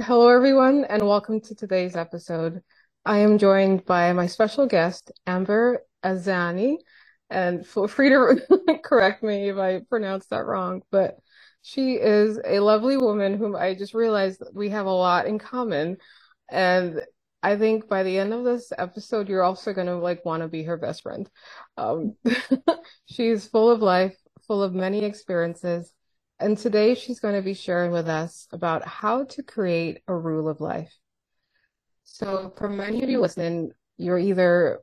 Hello, everyone, and welcome to today's episode. I am joined by my special guest, Amber Ezeani, and feel free to correct me if I pronounce that wrong, but she is a lovely woman whom I just realized we have a lot in common. And I think by the end of this episode, you're also going to like want to be her best friend. Um, she's full of life, full of many experiences. And today she's going to be sharing with us about how to create a rule of life. So for many of you listening, you're either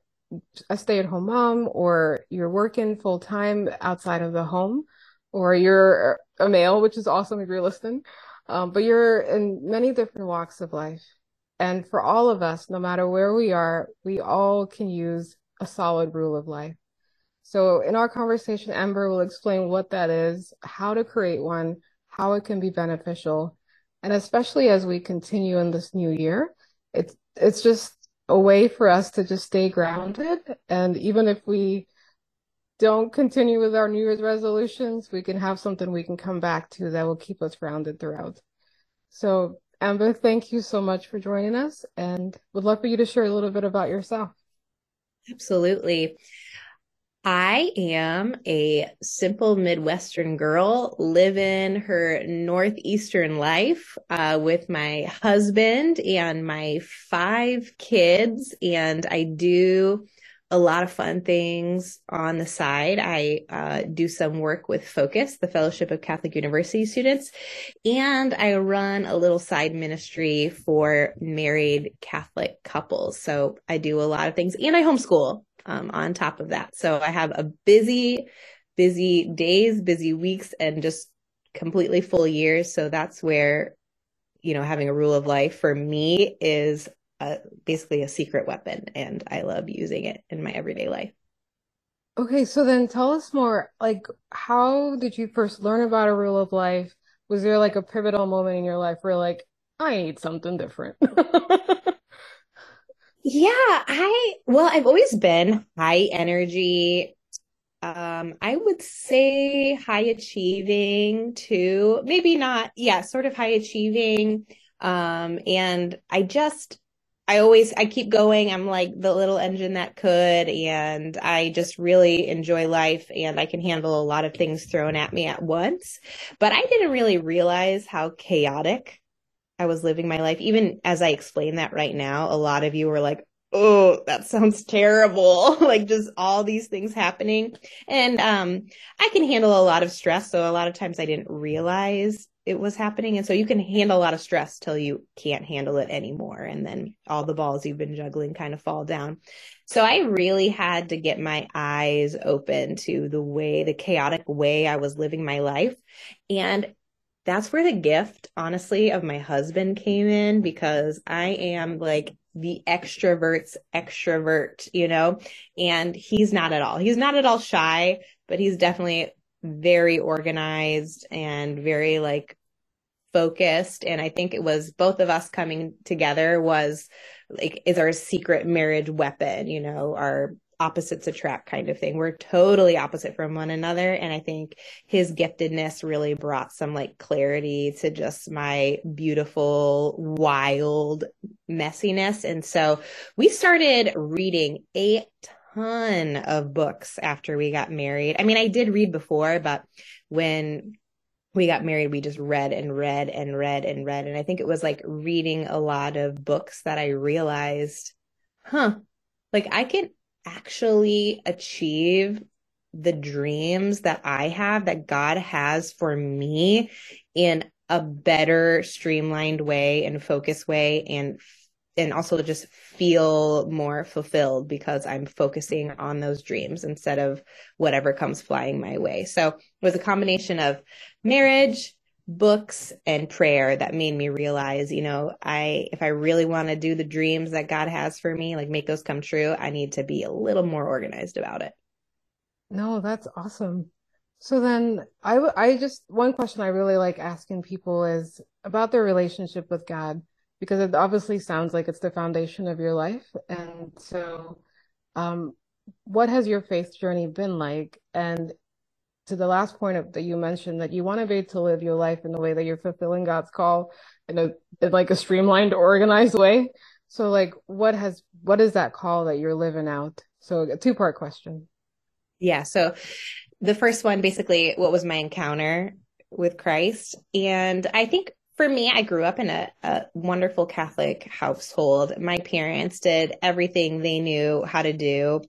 a stay-at-home mom or you're working full time outside of the home or you're a male, which is awesome if you're listening. Um, but you're in many different walks of life. And for all of us, no matter where we are, we all can use a solid rule of life. So in our conversation, Amber will explain what that is, how to create one, how it can be beneficial. And especially as we continue in this new year, it's, it's just a way for us to just stay grounded. And even if we don't continue with our New Year's resolutions, we can have something we can come back to that will keep us grounded throughout. So Amber, thank you so much for joining us and would love for you to share a little bit about yourself. Absolutely. I am a simple Midwestern girl living her Northeastern life uh, with my husband and my five kids. And I do a lot of fun things on the side. I uh, do some work with Focus, the Fellowship of Catholic University Students, and I run a little side ministry for married Catholic couples. So I do a lot of things and I homeschool um, on top of that. So I have a busy, busy days, busy weeks, and just completely full years. So that's where, you know, having a rule of life for me is a, basically a secret weapon, and I love using it in my everyday life. Okay, so then tell us more. Like, how did you first learn about a rule of life? Was there like a pivotal moment in your life where, like, I need something different? Yeah, I well, I've always been high energy. Um, I would say high achieving too. Maybe not, yeah, sort of high achieving. Um, and I just I always I keep going. I'm like the little engine that could and I just really enjoy life and I can handle a lot of things thrown at me at once. But I didn't really realize how chaotic I was living my life. Even as I explain that right now, a lot of you were like, oh, that sounds terrible. like just all these things happening. And um, I can handle a lot of stress. So a lot of times I didn't realize it was happening. And so you can handle a lot of stress till you can't handle it anymore. And then all the balls you've been juggling kind of fall down. So I really had to get my eyes open to the way, the chaotic way I was living my life. And that's where the gift, honestly, of my husband came in because I am like the extrovert's extrovert, you know, and he's not at all. He's not at all shy, but he's definitely very organized and very like focused. And I think it was both of us coming together was like, is our secret marriage weapon, you know, our opposites attract kind of thing. We're totally opposite from one another. And I think his giftedness really brought some like clarity to just my beautiful, wild messiness. And so we started reading a ton of books after we got married. I mean, I did read before, but when we got married, we just read and read and read and read. And I think it was like reading a lot of books that I realized, huh, like I can actually achieve the dreams that I have that God has for me in a better streamlined way and focus way and and also just feel more fulfilled because I'm focusing on those dreams instead of whatever comes flying my way. So it was a combination of marriage, books and prayer that made me realize, you know, I, if I really want to do the dreams that God has for me, like make those come true, I need to be a little more organized about it. No, that's awesome. So then I, I just, one question I really like asking people is about their relationship with God, because it obviously sounds like it's the foundation of your life. And so, um, what has your faith journey been like? And to the last point of, that you mentioned that you want to be able to live your life in the way that you're fulfilling God's call in a in like a streamlined, organized way. So like what has what is that call that you're living out? So a two part question. Yeah. So the first one basically what was my encounter with Christ? And I think for me, I grew up in a, a, wonderful Catholic household. My parents did everything they knew how to do.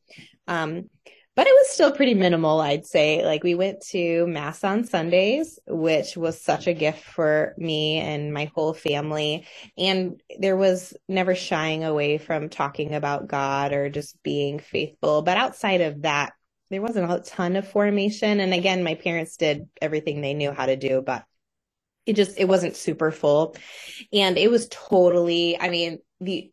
Um, but it was still pretty minimal, I'd say. Like we went to mass on Sundays, which was such a gift for me and my whole family. And there was never shying away from talking about God or just being faithful. But outside of that, there wasn't a ton of formation. And again, my parents did everything they knew how to do, but it just, it wasn't super full. And it was totally, I mean, the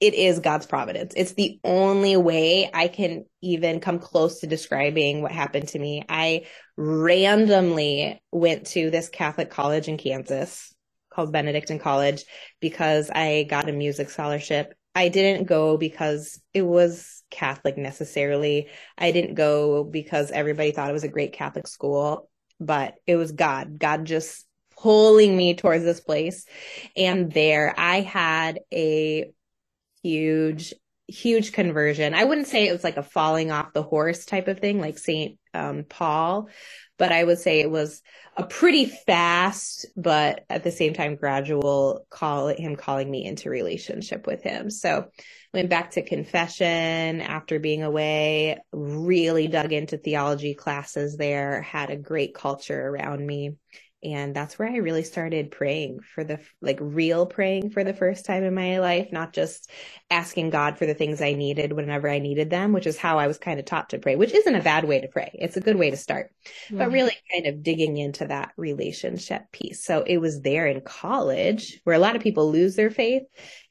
it is God's providence. It's the only way I can even come close to describing what happened to me. I randomly went to this Catholic college in Kansas called Benedictine College because I got a music scholarship. I didn't go because it was Catholic necessarily. I didn't go because everybody thought it was a great Catholic school, but it was God. God just pulling me towards this place. And there I had a huge huge conversion. I wouldn't say it was like a falling off the horse type of thing, like St. Um, Paul, but I would say it was a pretty fast, but at the same time, gradual call him calling me into relationship with him. So went back to confession after being away, really dug into theology classes there, had a great culture around me and that's where I really started praying for the like real praying for the first time in my life, not just asking God for the things I needed whenever I needed them, which is how I was kind of taught to pray, which isn't a bad way to pray. It's a good way to start, but really kind of digging into that relationship piece. So it was there in college where a lot of people lose their faith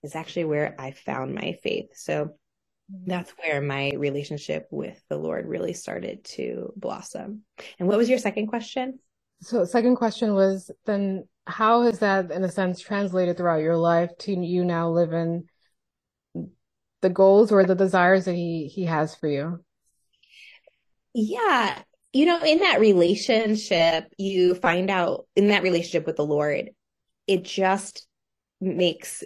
is actually where I found my faith. So mm-hmm. that's where my relationship with the Lord really started to blossom. And what was your second question? So second question was then how has that in a sense translated throughout your life to you now living the goals or the desires that he he has for you? Yeah. You know, in that relationship, you find out in that relationship with the Lord, it just makes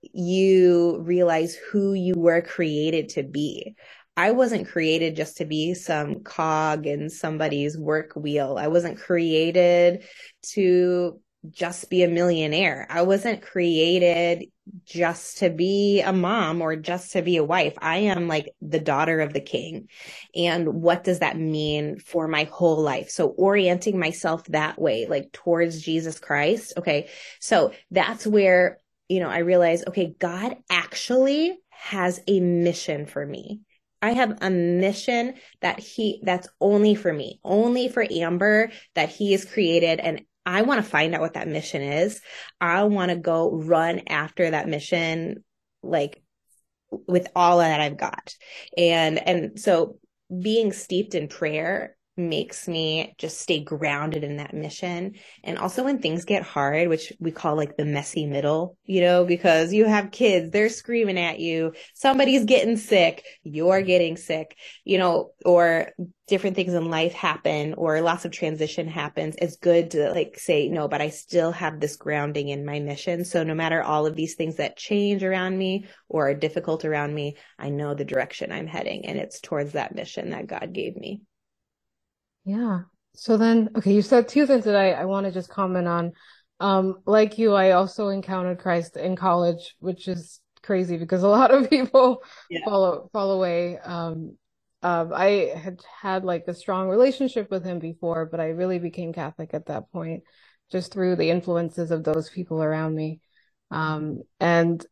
you realize who you were created to be. I wasn't created just to be some cog in somebody's work wheel. I wasn't created to just be a millionaire. I wasn't created just to be a mom or just to be a wife. I am like the daughter of the king. And what does that mean for my whole life? So orienting myself that way, like towards Jesus Christ. Okay. So that's where, you know, I realize, okay, God actually has a mission for me. I have a mission that he, that's only for me, only for Amber that he has created. And I want to find out what that mission is. I want to go run after that mission, like with all that I've got. And, and so being steeped in prayer makes me just stay grounded in that mission. And also when things get hard, which we call like the messy middle, you know, because you have kids, they're screaming at you, somebody's getting sick, you're mm-hmm. getting sick, you know, or different things in life happen or lots of transition happens. It's good to like say, no, but I still have this grounding in my mission. So no matter all of these things that change around me or are difficult around me, I know the direction I'm heading and it's towards that mission that God gave me. Yeah. So then, okay, you said two things that I, I want to just comment on. Um, like you, I also encountered Christ in college, which is crazy because a lot of people yeah. fall fall away. Um, um, I had had like a strong relationship with him before, but I really became Catholic at that point, just through the influences of those people around me. Um, and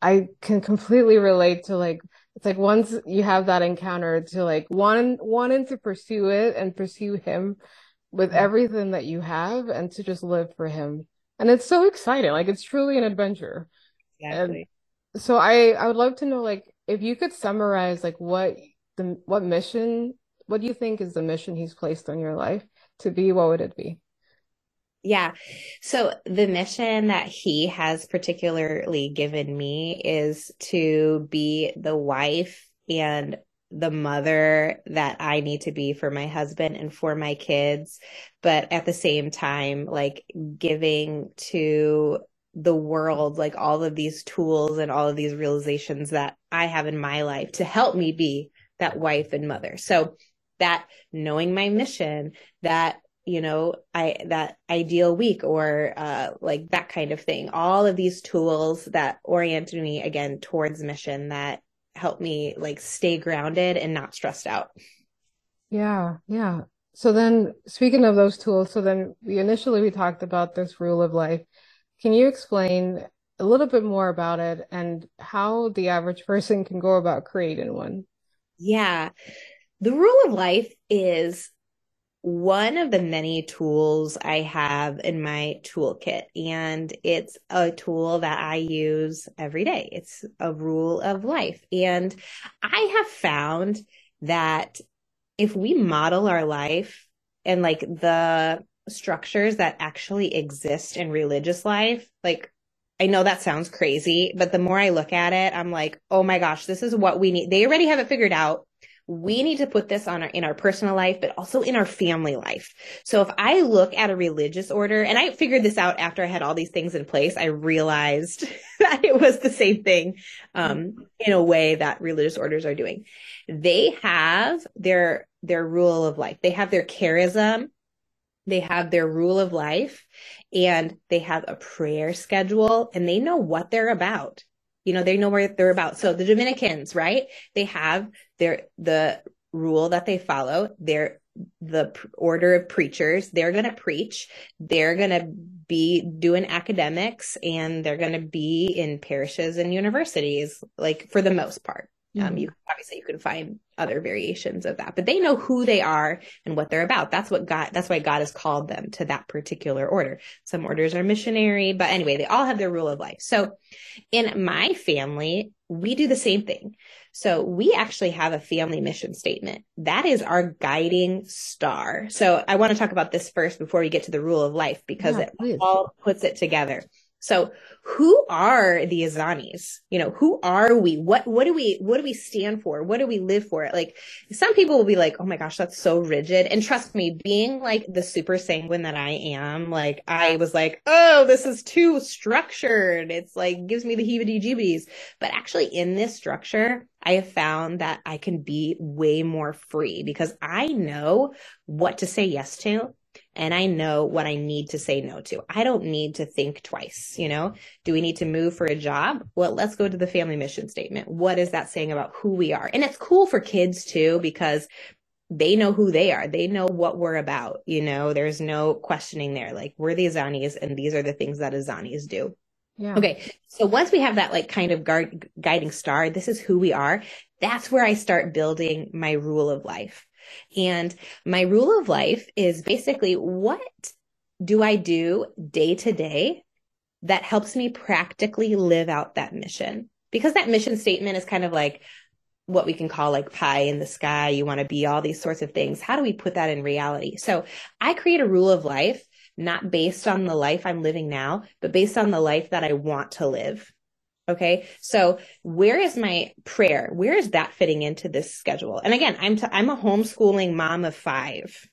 I can completely relate to like it's like once you have that encounter to like one wanting to pursue it and pursue him with mm-hmm. everything that you have and to just live for him. And it's so exciting. Like it's truly an adventure. Exactly. And so I I would love to know like if you could summarize like what the what mission what do you think is the mission he's placed on your life to be what would it be? Yeah. So the mission that he has particularly given me is to be the wife and the mother that I need to be for my husband and for my kids. But at the same time, like giving to the world, like all of these tools and all of these realizations that I have in my life to help me be that wife and mother. So that knowing my mission, that you know, I that ideal week or uh like that kind of thing. All of these tools that oriented me again towards mission that help me like stay grounded and not stressed out. Yeah, yeah. So then speaking of those tools, so then we initially we talked about this rule of life. Can you explain a little bit more about it and how the average person can go about creating one? Yeah. The rule of life is one of the many tools I have in my toolkit, and it's a tool that I use every day. It's a rule of life. And I have found that if we model our life and like the structures that actually exist in religious life, like I know that sounds crazy, but the more I look at it, I'm like, oh my gosh, this is what we need. They already have it figured out we need to put this on our, in our personal life, but also in our family life. So if I look at a religious order, and I figured this out after I had all these things in place, I realized that it was the same thing, um, in a way that religious orders are doing. They have their, their rule of life. They have their charism. They have their rule of life and they have a prayer schedule and they know what they're about you know they know where they're about. So the dominicans right? They have their the rule that they follow. They're the order of preachers. They're going to preach. They're going to be doing academics and they're going to be in parishes and universities like for the most part um, mm-hmm. you obviously you can find other variations of that, but they know who they are and what they're about. That's what God, that's why God has called them to that particular order. Some orders are missionary, but anyway, they all have their rule of life. So in my family, we do the same thing. So we actually have a family mission statement. That is our guiding star. So I want to talk about this first before we get to the rule of life because yeah, it please. all puts it together. So who are the Ezeanis? You know, who are we? What, what do we, what do we stand for? What do we live for? Like some people will be like, Oh my gosh, that's so rigid. And trust me, being like the super sanguine that I am, like I was like, Oh, this is too structured. It's like gives me the heebie jeebies. But actually in this structure, I have found that I can be way more free because I know what to say yes to and I know what I need to say no to. I don't need to think twice, you know? Do we need to move for a job? Well, let's go to the family mission statement. What is that saying about who we are? And it's cool for kids too because they know who they are. They know what we're about, you know? There's no questioning there. Like we're the Ezeanis and these are the things that Ezeanis do. Yeah. Okay. So once we have that like kind of guard, guiding star, this is who we are. That's where I start building my rule of life. And my rule of life is basically what do I do day to day that helps me practically live out that mission? Because that mission statement is kind of like what we can call like pie in the sky. You want to be all these sorts of things. How do we put that in reality? So I create a rule of life, not based on the life I'm living now, but based on the life that I want to live. Okay. So where is my prayer? Where is that fitting into this schedule? And again, I'm, t- I'm a homeschooling mom of five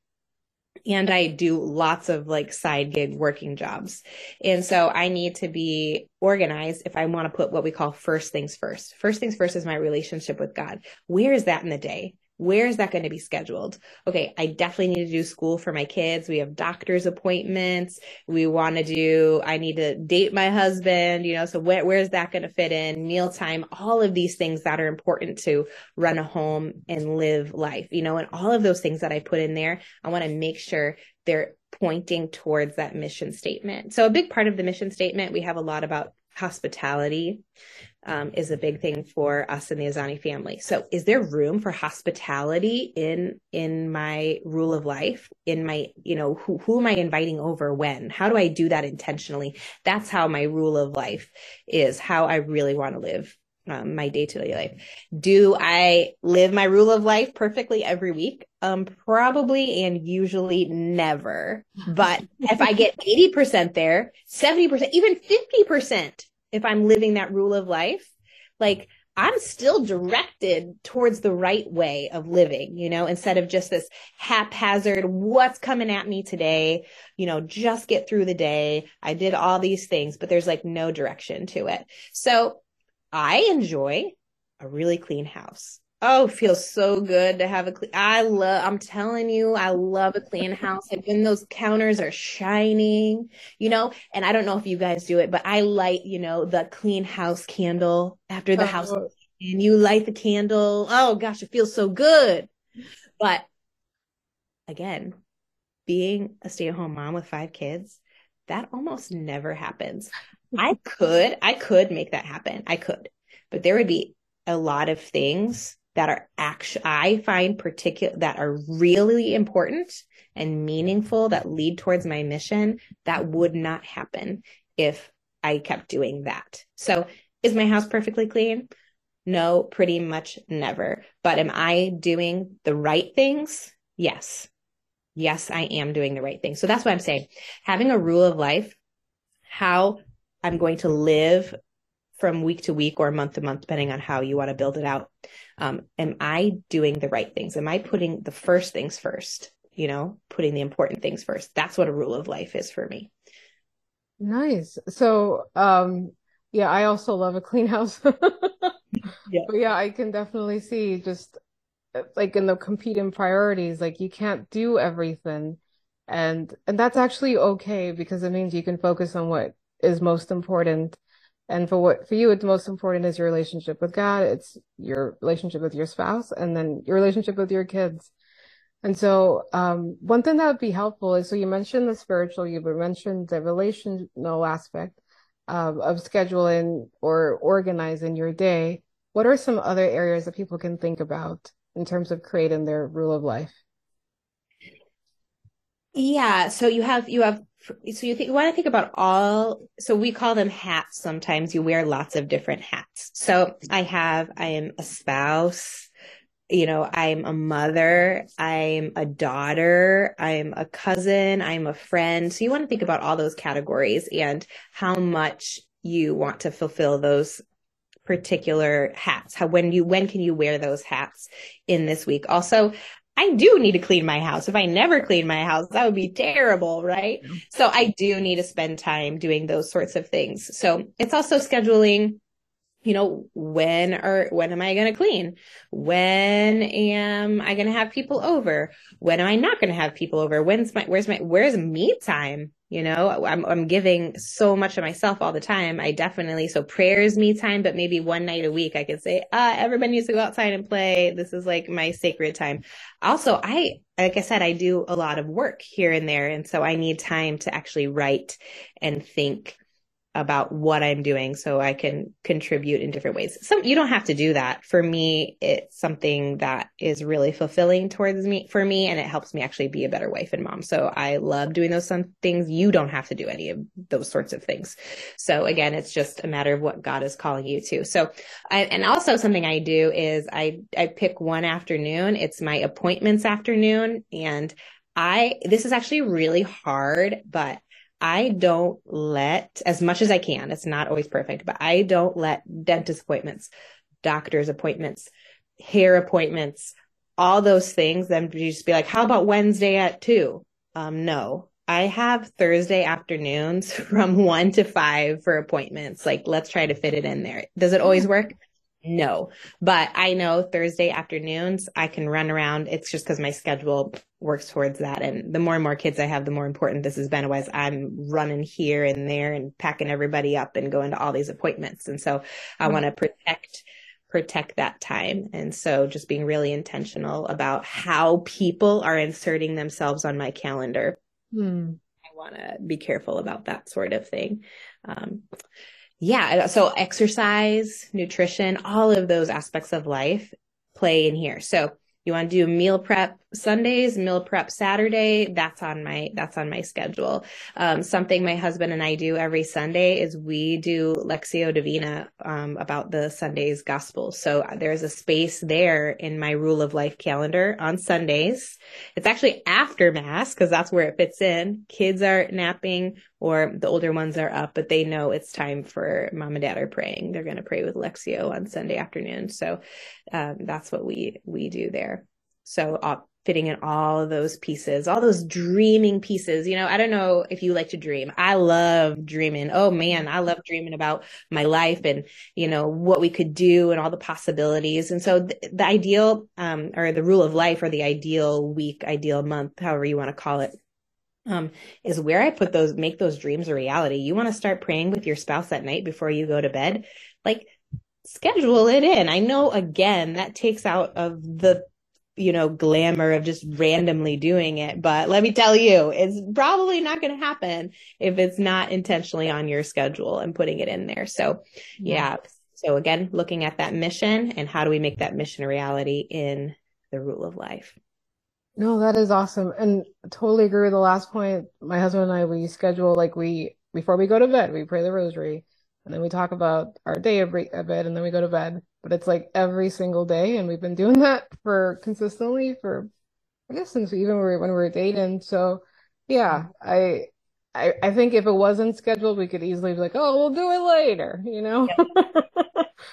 and I do lots of like side gig working jobs. And so I need to be organized if I want to put what we call first things first. First things first is my relationship with God. Where is that in the day? Where is that going to be scheduled? Okay, I definitely need to do school for my kids. We have doctor's appointments. We want to do, I need to date my husband, you know, so where, where is that going to fit in? Mealtime, all of these things that are important to run a home and live life, you know, and all of those things that I put in there, I want to make sure they're pointing towards that mission statement. So a big part of the mission statement, we have a lot about hospitality um, is a big thing for us in the Ezeani family. So is there room for hospitality in in my rule of life? In my, you know, who who am I inviting over when? How do I do that intentionally? That's how my rule of life is, how I really want to live um, my day to day life. Do I live my rule of life perfectly every week? Um, probably and usually never. But if I get 80% there, 70%, even 50%, if I'm living that rule of life, like I'm still directed towards the right way of living, you know, instead of just this haphazard, what's coming at me today, you know, just get through the day. I did all these things, but there's like no direction to it. So I enjoy a really clean house. Oh, feels so good to have a clean. I love, I'm telling you, I love a clean house. Like when those counters are shining, you know, and I don't know if you guys do it, but I light, you know, the clean house candle after the oh. house uh-huh. and you light the candle. Oh gosh, it feels so good. But again, being a stay at home mom with five kids, that almost never happens. I could, I could make that happen. I could, but there would be a lot of things that are actually, I find particular, that are really important and meaningful that lead towards my mission that would not happen if I kept doing that. So is my house perfectly clean? No, pretty much never. But am I doing the right things? Yes. Yes, I am doing the right thing. So that's what I'm saying. Having a rule of life, how I'm going to live from week to week or month to month, depending on how you want to build it out. Um, am I doing the right things? Am I putting the first things first? You know, putting the important things first. That's what a rule of life is for me. Nice. So, um, yeah, I also love a clean house. yeah. But yeah, I can definitely see just like in the competing priorities, like you can't do everything. And and that's actually okay because it means you can focus on what is most important and for what for you it's most important is your relationship with god it's your relationship with your spouse and then your relationship with your kids. And so um, one thing that would be helpful is so you mentioned the spiritual you mentioned the relational aspect um, of scheduling or organizing your day. What are some other areas that people can think about in terms of creating their rule of life? Yeah so you have you have so you think you want to think about all so we call them hats sometimes. You wear lots of different hats. So i have i am a spouse. You know i'm a mother. I'm a daughter. I'm a cousin. I'm a friend. So you want to think about all those categories and how much you want to fulfill those particular hats. How when you when can you wear those hats in this week? Also I do need to clean my house. If I never clean my house, that would be terrible, right? Yeah. So I do need to spend time doing those sorts of things. So it's also scheduling, you know, when are when am I going to clean? When am I going to have people over? When am I not going to have people over? When's my, where's my, where's me time? You know I'm, I'm giving so much of myself all the time. I definitely so prayers me time but maybe one night a week i could say ah everybody needs to go outside and play. This is like my sacred time. Also i like i said i do a lot of work here and there and so i need time to actually write and think about what I'm doing so I can contribute in different ways. Some you don't have to do that. For me, it's something that is really fulfilling towards me for me and it helps me actually be a better wife and mom. So I love doing those some things. You don't have to do any of those sorts of things. So again, it's just a matter of what God is calling you to. So I, and also something I do is I I pick one afternoon. It's my appointments afternoon and I this is actually really hard, but I don't let, as much as I can, it's not always perfect, but I don't let dentist appointments, doctor's appointments, hair appointments, all those things, then you just be like, how about Wednesday at two? Um, no, I have Thursday afternoons from one to five for appointments. Like, let's try to fit it in there. Does it always work? No, but I know Thursday afternoons I can run around. It's just because my schedule works towards that. And the more and more kids I have, the more important this has been. Otherwise, I'm running here and there and packing everybody up and going to all these appointments. And so I mm-hmm. want to protect protect that time. And so just being really intentional about how people are inserting themselves on my calendar. Mm. I want to be careful about that sort of thing. Um, yeah. So exercise, nutrition, all of those aspects of life play in here. So you want to do meal prep Sundays, meal prep Saturday. That's on my, that's on my schedule. Um, something my husband and I do every Sunday is we do Lectio Divina, um, about the Sunday's gospel. So there's a space there in my rule of life calendar on Sundays. It's actually after mass because that's where it fits in. Kids are napping. Or the older ones are up, but they know it's time for mom and dad are praying. They're going to pray with Lectio on Sunday afternoon. So um, that's what we we do there. So uh, fitting in all of those pieces, all those dreaming pieces. You know, I don't know if you like to dream. I love dreaming. Oh man, I love dreaming about my life and, you know, what we could do and all the possibilities. And so th- the ideal, um, or the rule of life or the ideal week, ideal month, however you want to call it, um, is where I put those, make those dreams a reality. You want to start praying with your spouse at night before you go to bed. Like, schedule it in. I know again that takes out of the you know, glamour of just randomly doing it. But let me tell you, it's probably not going to happen if it's not intentionally on your schedule and putting it in there. So yeah. So again, looking at that mission and how do we make that mission a reality in the rule of life? No, that is awesome. And totally agree with the last point. My husband and I, we schedule like we, before we go to bed, we pray the rosary and then we talk about our day of bed and then we go to bed but it's like every single day and we've been doing that for consistently for i guess since even were, when we were dating so yeah i I, I think if it wasn't scheduled, we could easily be like, "Oh, we'll do it later," you know.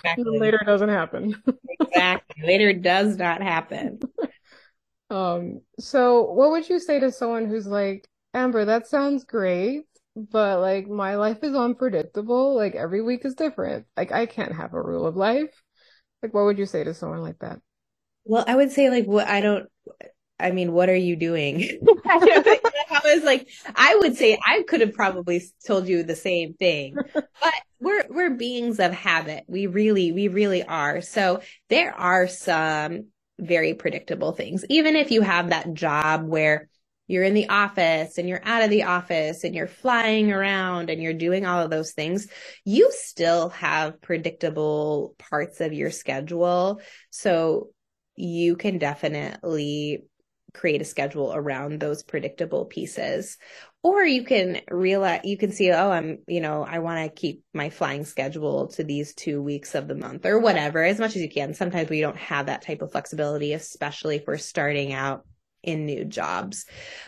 Exactly. later doesn't happen. exactly. Later does not happen. Um. So, what would you say to someone who's like, Amber, that sounds great, but like my life is unpredictable. Like every week is different. Like I can't have a rule of life. Like what would you say to someone like that? Well, I would say like what I don't I mean, what are you doing? I was like, I would say I could have probably told you the same thing, but we're we're beings of habit. We really, we really are. So there are some very predictable things. Even if you have that job where you're in the office and you're out of the office and you're flying around and you're doing all of those things, you still have predictable parts of your schedule. So you can definitely create a schedule around those predictable pieces. Or you can realize, you can see, oh, I'm, you know, I want to keep my flying schedule to these two weeks of the month or whatever, as much as you can. Sometimes we don't have that type of flexibility, especially if we're starting out in new jobs.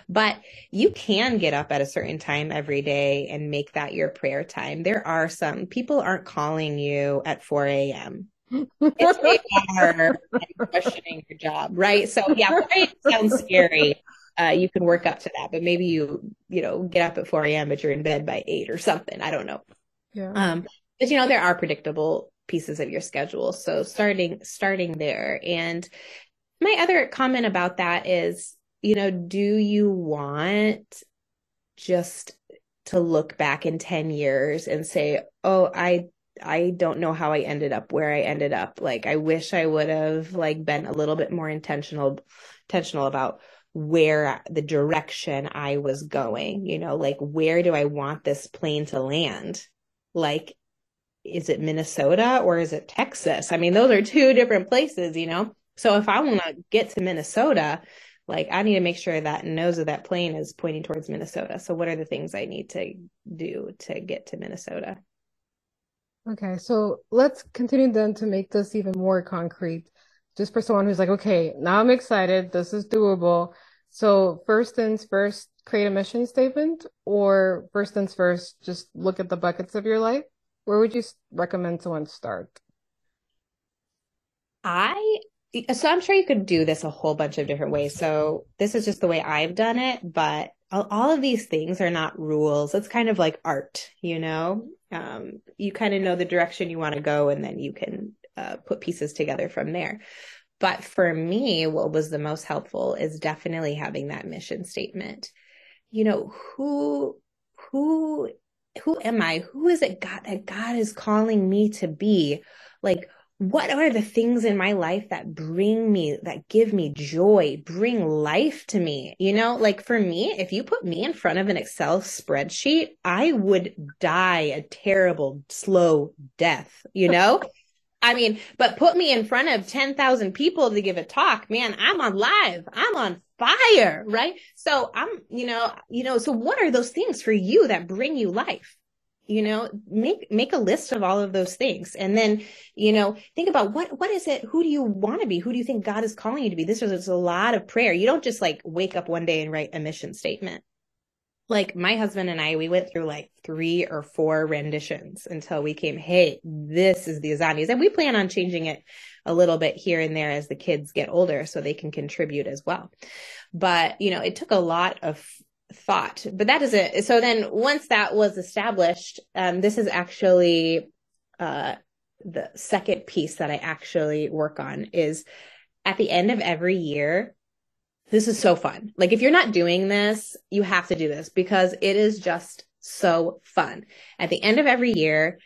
But you can get up at a certain time every day and make that your prayer time. There are some people aren't calling you at 4 a.m. it's are questioning your job, right? So yeah, sounds scary. Uh, you can work up to that, but maybe you, you know, get up at 4 a.m., but you're in bed by eight or something. I don't know. Yeah. Um, but you know, there are predictable pieces of your schedule. So starting, starting there and my other comment about that is, you know, do you want just to look back in 10 years and say, "Oh, I I don't know how I ended up where I ended up. Like I wish I would have like been a little bit more intentional intentional about where the direction I was going, you know, like where do I want this plane to land? Like is it Minnesota or is it Texas? I mean, those are two different places, you know. So if I want to get to Minnesota, like I need to make sure that nose of that plane is pointing towards Minnesota. So what are the things I need to do to get to Minnesota? Okay, so let's continue then to make this even more concrete. Just for someone who's like, okay, now I'm excited. This is doable. So first things first, create a mission statement or first things first, just look at the buckets of your life. Where would you recommend someone start? I so I'm sure you could do this a whole bunch of different ways. So this is just the way I've done it, but all of these things are not rules. It's kind of like art, you know? Um, you kind of know the direction you want to go and then you can uh, put pieces together from there. But for me, what was the most helpful is definitely having that mission statement. You know, who, who, who am I? Who is it God that God is calling me to be? Like, what are the things in my life that bring me, that give me joy, bring life to me? You know, like for me, if you put me in front of an Excel spreadsheet, I would die a terrible, slow death, you know? I mean, but put me in front of 10,000 people to give a talk, man, I'm on live. I'm on fire, right? So I'm, you know, you know, so what are those things for you that bring you life? you know make make a list of all of those things and then you know think about what what is it who do you want to be who do you think god is calling you to be this is a lot of prayer you don't just like wake up one day and write a mission statement like my husband and I, we went through like three or four renditions until we came, hey, this is the Ezeanis. And we plan on changing it a little bit here and there as the kids get older so they can contribute as well. But, you know, it took a lot of thought, but that is it. So then once that was established, um, this is actually, uh, the second piece that I actually work on is at the end of every year, this is so fun. Like if you're not doing this, you have to do this because it is just so fun. At the end of every year,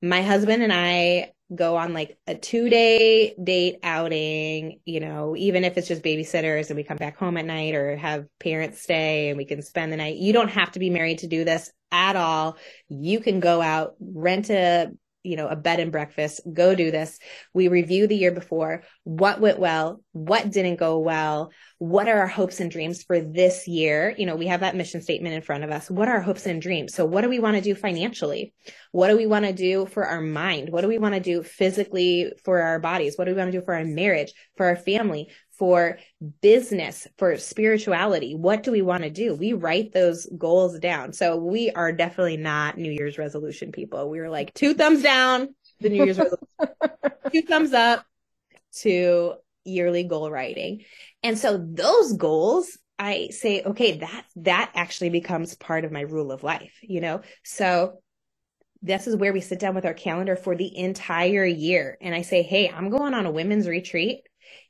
my husband and I go on like a two day date outing, you know, even if it's just babysitters and we come back home at night or have parents stay and we can spend the night. You don't have to be married to do this at all. You can go out, rent a you know, a bed and breakfast, go do this. We review the year before, what went well, what didn't go well, what are our hopes and dreams for this year? You know, we have that mission statement in front of us. What are our hopes and dreams? So what do we want to do financially? What do we want to do for our mind? What do we want to do physically for our bodies? What do we want to do for our marriage, for our family, for business, for spirituality. What do we want to do? We write those goals down. So we are definitely not New Year's resolution people. We are like two thumbs down, the New Year's resolution, two thumbs up to yearly goal writing. And so those goals, I say, okay, that, that actually becomes part of my rule of life, you know? So this is where we sit down with our calendar for the entire year. And I say, Hey, I'm going on a women's retreat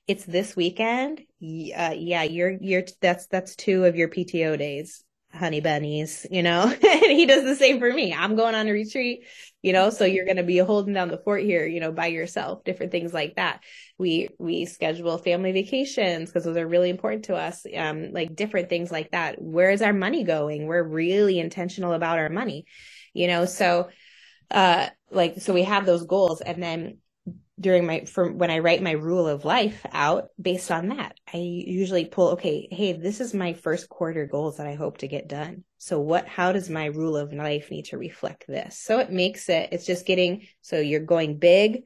it's this weekend, uh, yeah, you're you're that's that's two of your PTO days, honey bunnies, you know. and he does the same for me. I'm going on a retreat, you know, so you're going to be holding down the fort here, you know, by yourself, different things like that. We we schedule family vacations because those are really important to us. Um like different things like that. Where is our money going? We're really intentional about our money. You know, so uh like so we have those goals and then during my from when I write my rule of life out based on that. I usually pull, okay, hey, this is my first quarter goals that I hope to get done. So what how does my rule of life need to reflect this? So it makes it it's just getting so you're going big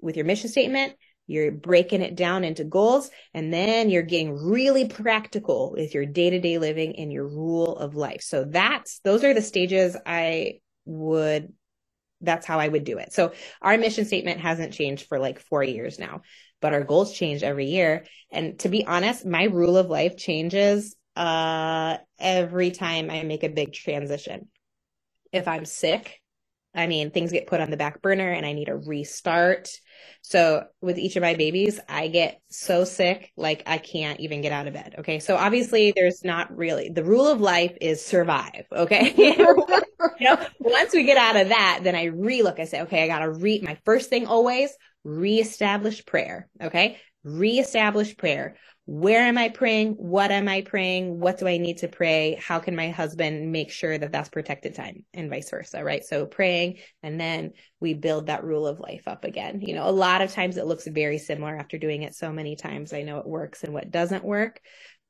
with your mission statement, you're breaking it down into goals, and then you're getting really practical with your day-to-day living and your rule of life. So that's those are the stages I would that's how I would do it. So our mission statement hasn't changed for like four years now, but our goals change every year. And to be honest, my rule of life changes uh, every time I make a big transition. If I'm sick, I mean, things get put on the back burner and I need a restart. So with each of my babies, I get so sick, like I can't even get out of bed. Okay. So obviously there's not really the rule of life is survive. Okay. you know, once we get out of that, then I relook. I say, okay, I got to read my first thing always reestablish prayer. Okay. Reestablish prayer where am I praying? What am I praying? What do I need to pray? How can my husband make sure that that's protected time and vice versa, right? So praying and then we build that rule of life up again. You know, a lot of times it looks very similar after doing it so many times. I know it works and what doesn't work,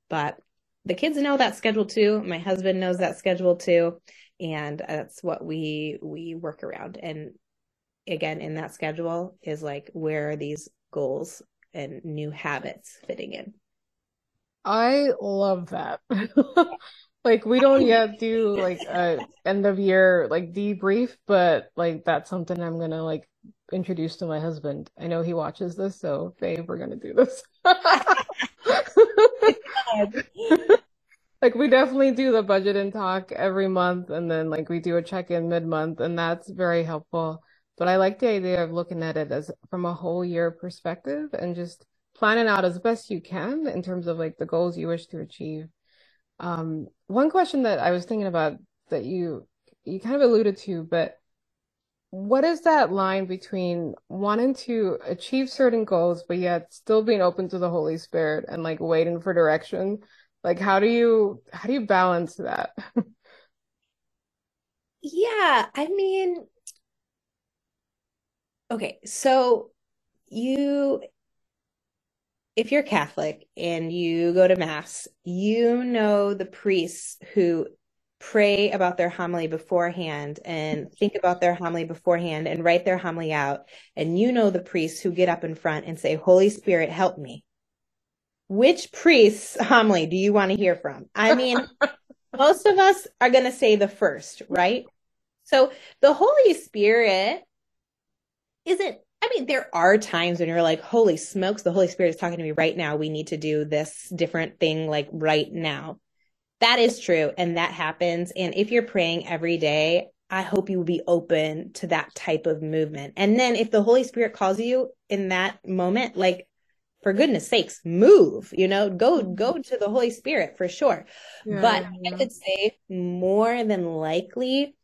but the kids know that schedule too. My husband knows that schedule too. And that's what we, we work around. And again, in that schedule is like, where are these goals and new habits fitting in? I love that. Like we don't yet do like a end of year like debrief, but like that's something I'm gonna like introduce to my husband. I know he watches this, so babe, we're gonna do this. like we definitely do the budget and talk every month and then like we do a check-in mid-month and that's very helpful. But I like the idea of looking at it as from a whole year perspective and just planning out as best you can in terms of like the goals you wish to achieve. Um, one question that I was thinking about that you you kind of alluded to, but what is that line between wanting to achieve certain goals but yet still being open to the Holy Spirit and like waiting for direction? Like how do you how do you balance that? yeah, I mean okay, so you if you're Catholic and you go to mass, you know the priests who pray about their homily beforehand and think about their homily beforehand and write their homily out. And you know the priests who get up in front and say, Holy Spirit, help me. Which priest's homily do you want to hear from? I mean, most of us are going to say the first, right? So the Holy Spirit isn't, I mean, there are times when you're like, holy smokes, the Holy Spirit is talking to me right now. We need to do this different thing like right now. That is true. And that happens. And if you're praying every day, I hope you will be open to that type of movement. And then if the Holy Spirit calls you in that moment, like for goodness sakes, move, you know, go, mm-hmm. go to the Holy Spirit for sure. Yeah, but. I could say more than likely,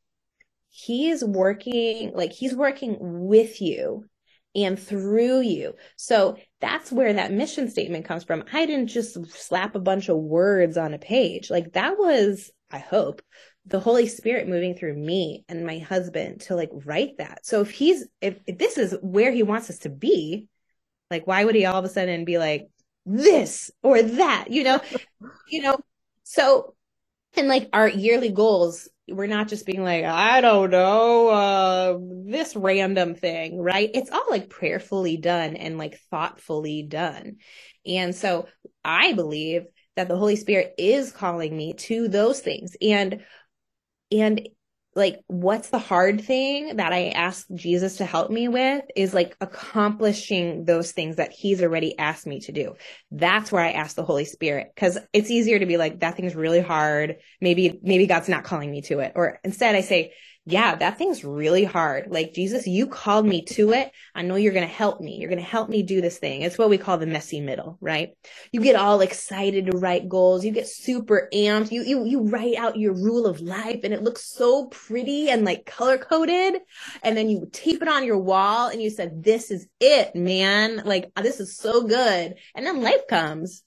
he's working, like he's working with you and through you. So that's where that mission statement comes from. I didn't just slap a bunch of words on a page. Like that was, I hope, the Holy Spirit moving through me and my husband to like write that. So if he's, if, if this is where he wants us to be, like, why would he all of a sudden be like this or that, you know, you know, so, and like our yearly goals, we're not just being like, I don't know, uh, this random thing, right? It's all like prayerfully done and like thoughtfully done. And so I believe that the Holy Spirit is calling me to those things. And, and like what's the hard thing that I ask Jesus to help me with is like accomplishing those things that he's already asked me to do. That's where I ask the Holy Spirit cuz it's easier to be like that thing's really hard. Maybe maybe God's not calling me to it. Or instead I say yeah, that thing's really hard. Like, Jesus, you called me to it. I know you're going to help me. You're going to help me do this thing. It's what we call the messy middle, right? You get all excited to write goals. You get super amped. You, you, you write out your rule of life and it looks so pretty and like color coded. And then you tape it on your wall and you said, this is it, man. Like, this is so good. And then life comes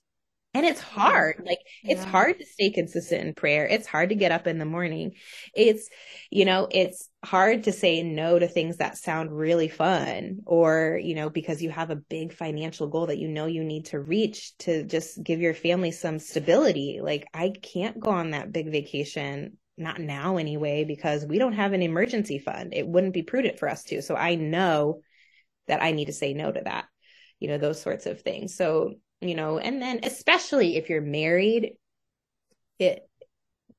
and it's hard. Like it's yeah. hard to stay consistent in prayer. It's hard to get up in the morning. It's, you know, it's hard to say no to things that sound really fun or, you know, because you have a big financial goal that you know you need to reach to just give your family some stability. Like I can't go on that big vacation not now anyway because we don't have an emergency fund. It wouldn't be prudent for us to. So I know that I need to say no to that. You know, those sorts of things. So you know, and then especially if you're married, it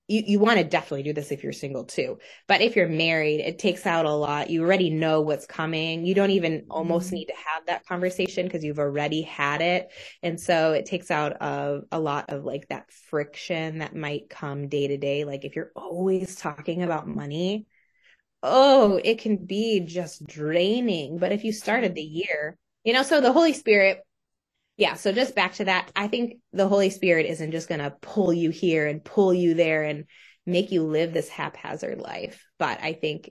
you, you want to definitely do this if you're single too. But if you're married, it takes out a lot. You already know what's coming. You don't even almost mm-hmm. need to have that conversation because you've already had it. And so it takes out a, a lot of like that friction that might come day to day. Like if you're always talking about money, oh, it can be just draining. But if you started the year, you know, so the Holy Spirit yeah so just back to that i think the holy spirit isn't just going to pull you here and pull you there and make you live this haphazard life but i think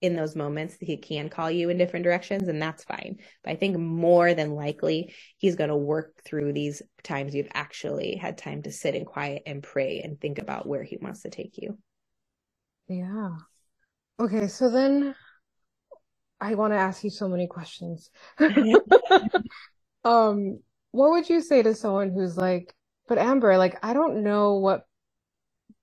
in those moments he can call you in different directions and that's fine. But i think more than likely he's going to work through these times you've actually had time to sit in quiet and pray and think about where he wants to take you. Yeah. Okay so then i want to ask you so many questions. Um what would you say to someone who's like, but Amber, like, I don't know what,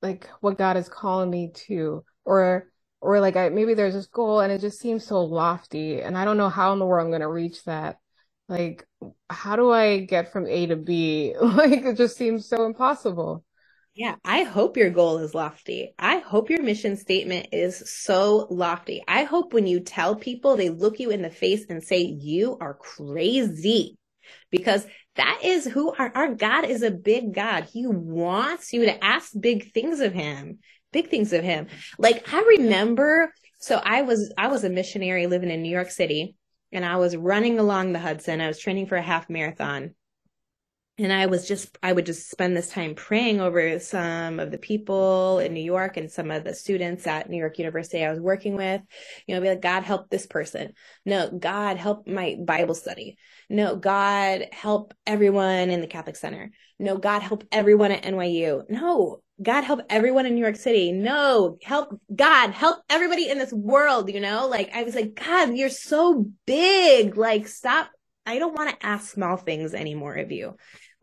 like, what God is calling me to, or, or like, I, maybe there's this goal and it just seems so lofty and I don't know how in the world I'm going to reach that. Like, how do I get from A to B? Like, it just seems so impossible. Yeah, I hope your goal is lofty. I hope your mission statement is so lofty. I hope when you tell people, they look you in the face and say, You are crazy because that is who our, our God is a big God. He wants you to ask big things of him, big things of him. Like I remember, so I was, I was a missionary living in New York City and I was running along the Hudson. I was training for a half marathon and I was just, I would just spend this time praying over some of the people in New York and some of the students at New York University I was working with. You know, be like, God, help this person. No, God, help my Bible study. No, God, help everyone in the Catholic Center. No, God, help everyone at NYU. No, God, help everyone in New York City. No, help God, help everybody in this world. You know, like I was like, God, you're so big. Like, stop. I don't want to ask small things anymore of you.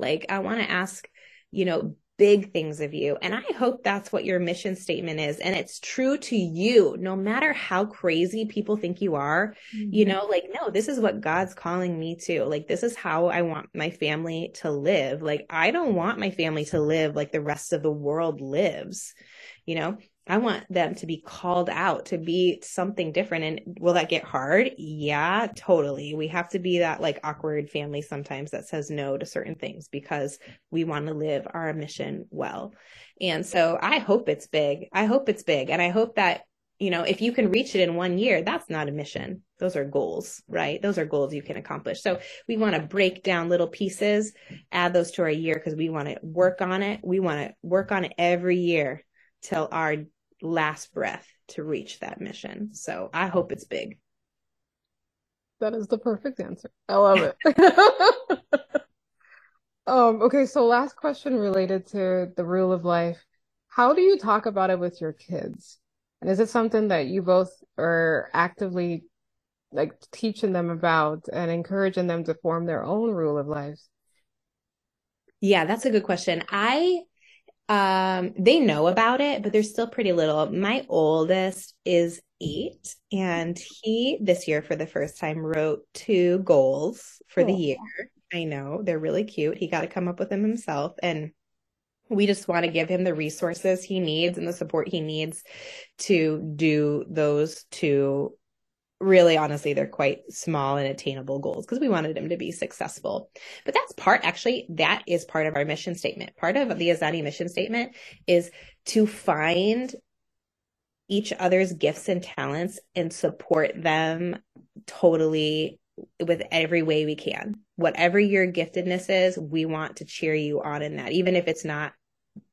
Like, I want to ask, you know, big things of you. And I hope that's what your mission statement is. And it's true to you, no matter how crazy people think you are, mm-hmm. you know, like, no, this is what God's calling me to. Like, this is how I want my family to live. Like, I don't want my family to live like the rest of the world lives, you know? I want them to be called out to be something different. And will that get hard? Yeah, totally. We have to be that like awkward family sometimes that says no to certain things because we want to live our mission well. And so I hope it's big. I hope it's big. And I hope that, you know, if you can reach it in one year, that's not a mission. Those are goals, right? Those are goals you can accomplish. So we want to break down little pieces, add those to our year because we want to work on it. We want to work on it every year till our last breath to reach that mission. So I hope it's big. That is the perfect answer. I love it. um, okay, so last question related to the rule of life. How do you talk about it with your kids? And is it something that you both are actively like teaching them about and encouraging them to form their own rule of life? Yeah, that's a good question. I um, they know about it, but they're still pretty little. My oldest is eight, and he this year for the first time wrote two goals for the year. I know they're really cute. He got to come up with them himself, and we just want to give him the resources he needs and the support he needs to do those two really honestly they're quite small and attainable goals because we wanted him to be successful. But that's part actually that is part of our mission statement. Part of the Ezeani mission statement is to find each other's gifts and talents and support them totally with every way we can. Whatever your giftedness is we want to cheer you on in that even if it's not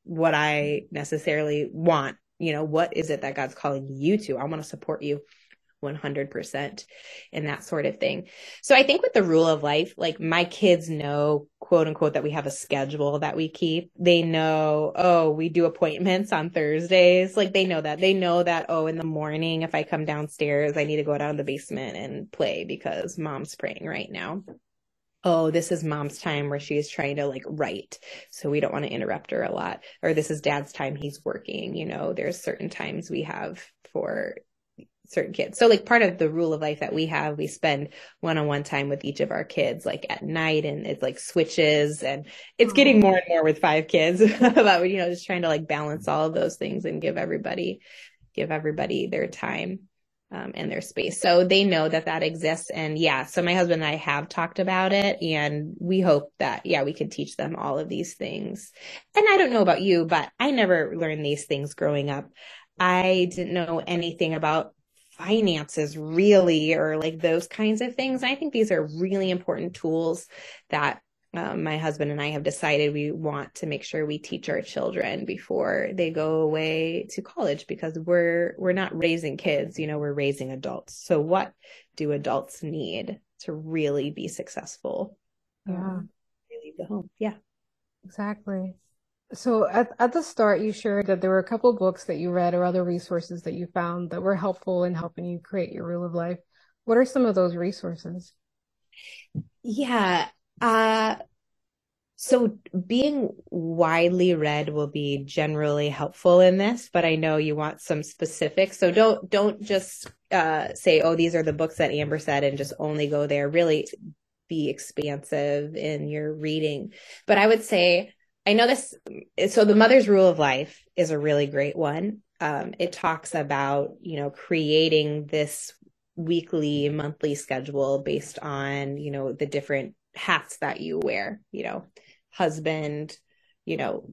what i necessarily want. You know what is it that god's calling you to? I want to support you 100% and that sort of thing. So I think with the rule of life, like my kids know, quote unquote, that we have a schedule that we keep. They know, oh, we do appointments on Thursdays. Like they know that. They know that, oh, in the morning, if I come downstairs, I need to go down to the basement and play because mom's praying right now. Oh, this is mom's time where she's trying to like write. So we don't want to interrupt her a lot. Or this is dad's time. He's working. You know, there's certain times we have for certain kids. So like part of the rule of life that we have, we spend one-on-one time with each of our kids, like at night and it's like switches and it's getting more and more with five kids about, you know, just trying to like balance all of those things and give everybody, give everybody their time. Um, and their space. So they know that that exists. And yeah, so my husband and I have talked about it and we hope that, yeah, we can teach them all of these things. And I don't know about you, but I never learned these things growing up. I didn't know anything about finances really or like those kinds of things. I think these are really important tools that um, my husband and I have decided we want to make sure we teach our children before they go away to college because we're we're not raising kids, you know, we're raising adults. So what do adults need to really be successful? Yeah. Um, leave the home. Yeah. Exactly. So at, at the start, you shared that there were a couple books that you read or other resources that you found that were helpful in helping you create your rule of life. What are some of those resources? Yeah. Uh, so being widely read will be generally helpful in this, but I know you want some specifics. So don't, don't just, uh, say, oh, these are the books that Amber said and just only go there. Really be expansive in your reading. But I would say, I know this. So the mother's rule of life is a really great one. Um, it talks about, you know, creating this weekly, monthly schedule based on, you know, the different hats that you wear, you know, husband, you know,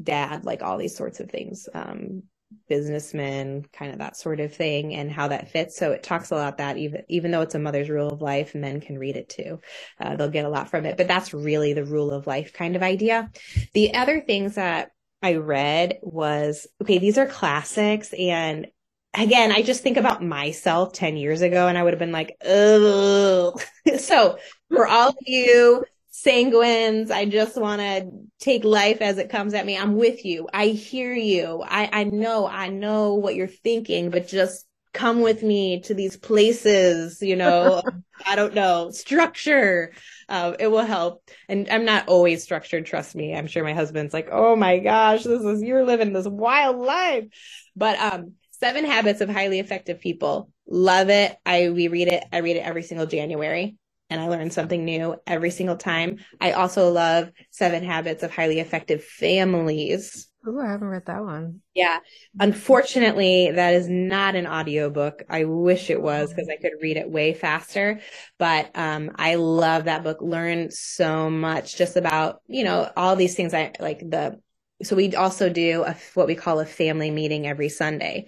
dad, like all these sorts of things. Um, businessman, kind of that sort of thing, and how that fits. So it talks a lot that even even though it's a mother's rule of life, men can read it too. Uh, they'll get a lot from it, but that's really the rule of life kind of idea. The other things that I read was okay, these are classics, and again, I just think about myself 10 years ago, and I would have been like, oh. so for all of you sanguines. I just want to take life as it comes at me. I'm with you. I hear you. I, I know, I know what you're thinking, but just come with me to these places, you know, I don't know, structure. Uh, it will help. And I'm not always structured, trust me. I'm sure my husband's like, oh my gosh, this is, you're living this wild life. But um, Seven Habits of Highly Effective People. Love it. I we read it. I read it every single January and I learn something new every single time. I also love Seven Habits of Highly Effective Families. Oh, I haven't read that one. Yeah. Unfortunately, that is not an audiobook. I wish it was because I could read it way faster. But um, I love that book. Learn so much just about, you know, all these things I like the so we also do a, what we call a family meeting every Sunday.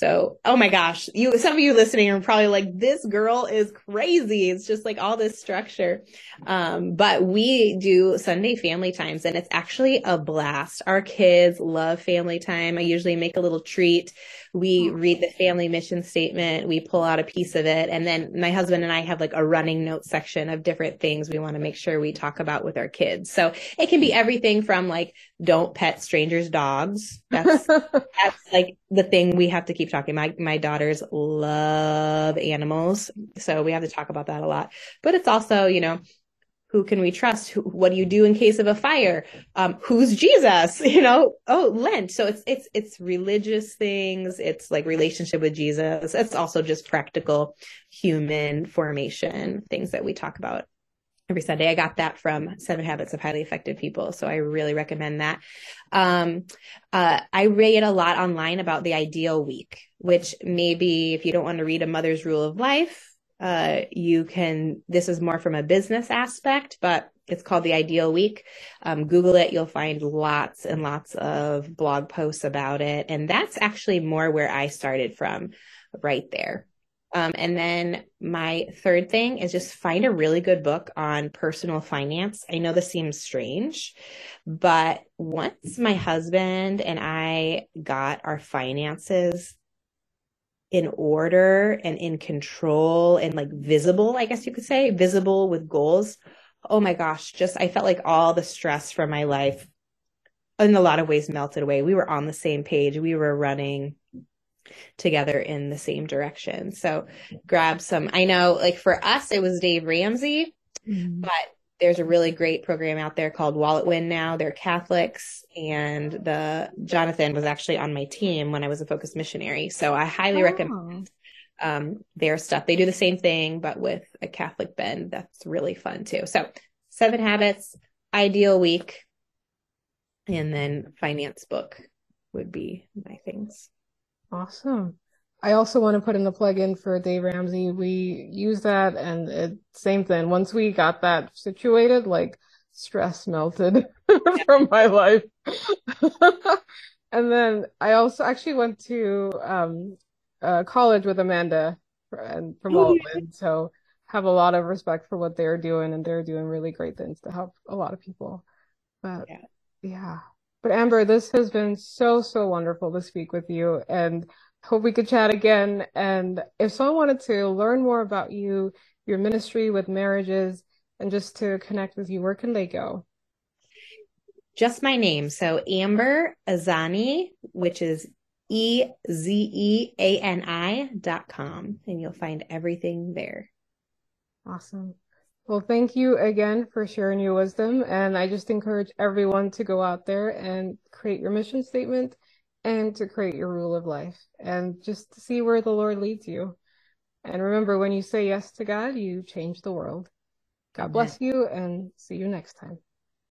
So, oh my gosh, you, some of you listening are probably like, this girl is crazy. It's just like all this structure. Um, but we do Sunday family times and it's actually a blast. Our kids love family time. I usually make a little treat. We read the family mission statement. We pull out a piece of it. And then my husband and I have like a running note section of different things we want to make sure we talk about with our kids. So it can be everything from like, don't pet strangers' dogs. That's, that's like the thing we have to keep talking. My, my daughters love animals. So we have to talk about that a lot, but it's also, you know, who can we trust? What do you do in case of a fire? Um, who's Jesus? You know, oh, Lent. So it's, it's, it's religious things. It's like relationship with Jesus. It's also just practical human formation things that we talk about every Sunday. I got that from Seven Habits of Highly Effective People. So I really recommend that. Um, uh, I read a lot online about the ideal week, which maybe if you don't want to read a mother's rule of life, uh, you can, this is more from a business aspect, but it's called the ideal week. Um, Google it. You'll find lots and lots of blog posts about it. And that's actually more where I started from right there. Um, and then my third thing is just find a really good book on personal finance. I know this seems strange, but once my husband and I got our finances in order and in control and like visible, I guess you could say, visible with goals. Oh my gosh, just I felt like all the stress from my life in a lot of ways melted away. We were on the same page. We were running together in the same direction. So grab some. I know like for us it was Dave Ramsey, mm-hmm. but there's a really great program out there called WalletWin now. They're Catholics and the Jonathan was actually on my team when I was a focused missionary. So I highly oh. recommend um, their stuff. They do the same thing, but with a Catholic bend. That's really fun too. So seven habits, ideal week, and then finance book would be my things. Awesome. I also want to put in the plug-in for Dave Ramsey. We use that and it, same thing. Once we got that situated, like stress melted from my life. and then I also actually went to um, uh, college with Amanda and from Altman, so have a lot of respect for what they're doing, and they're doing really great things to help a lot of people. But yeah. yeah. But Amber, this has been so so wonderful to speak with you, and hope we could chat again. And if someone wanted to learn more about you, your ministry with marriages, and just to connect with you, where can they go? Just my name. So Amber Ezeani, which is E Z E A N I dot com, and you'll find everything there. Awesome. Well, thank you again for sharing your wisdom. And I just encourage everyone to go out there and create your mission statement and to create your rule of life and just to see where the Lord leads you. And remember, when you say yes to God, you change the world. God bless you and see you next time.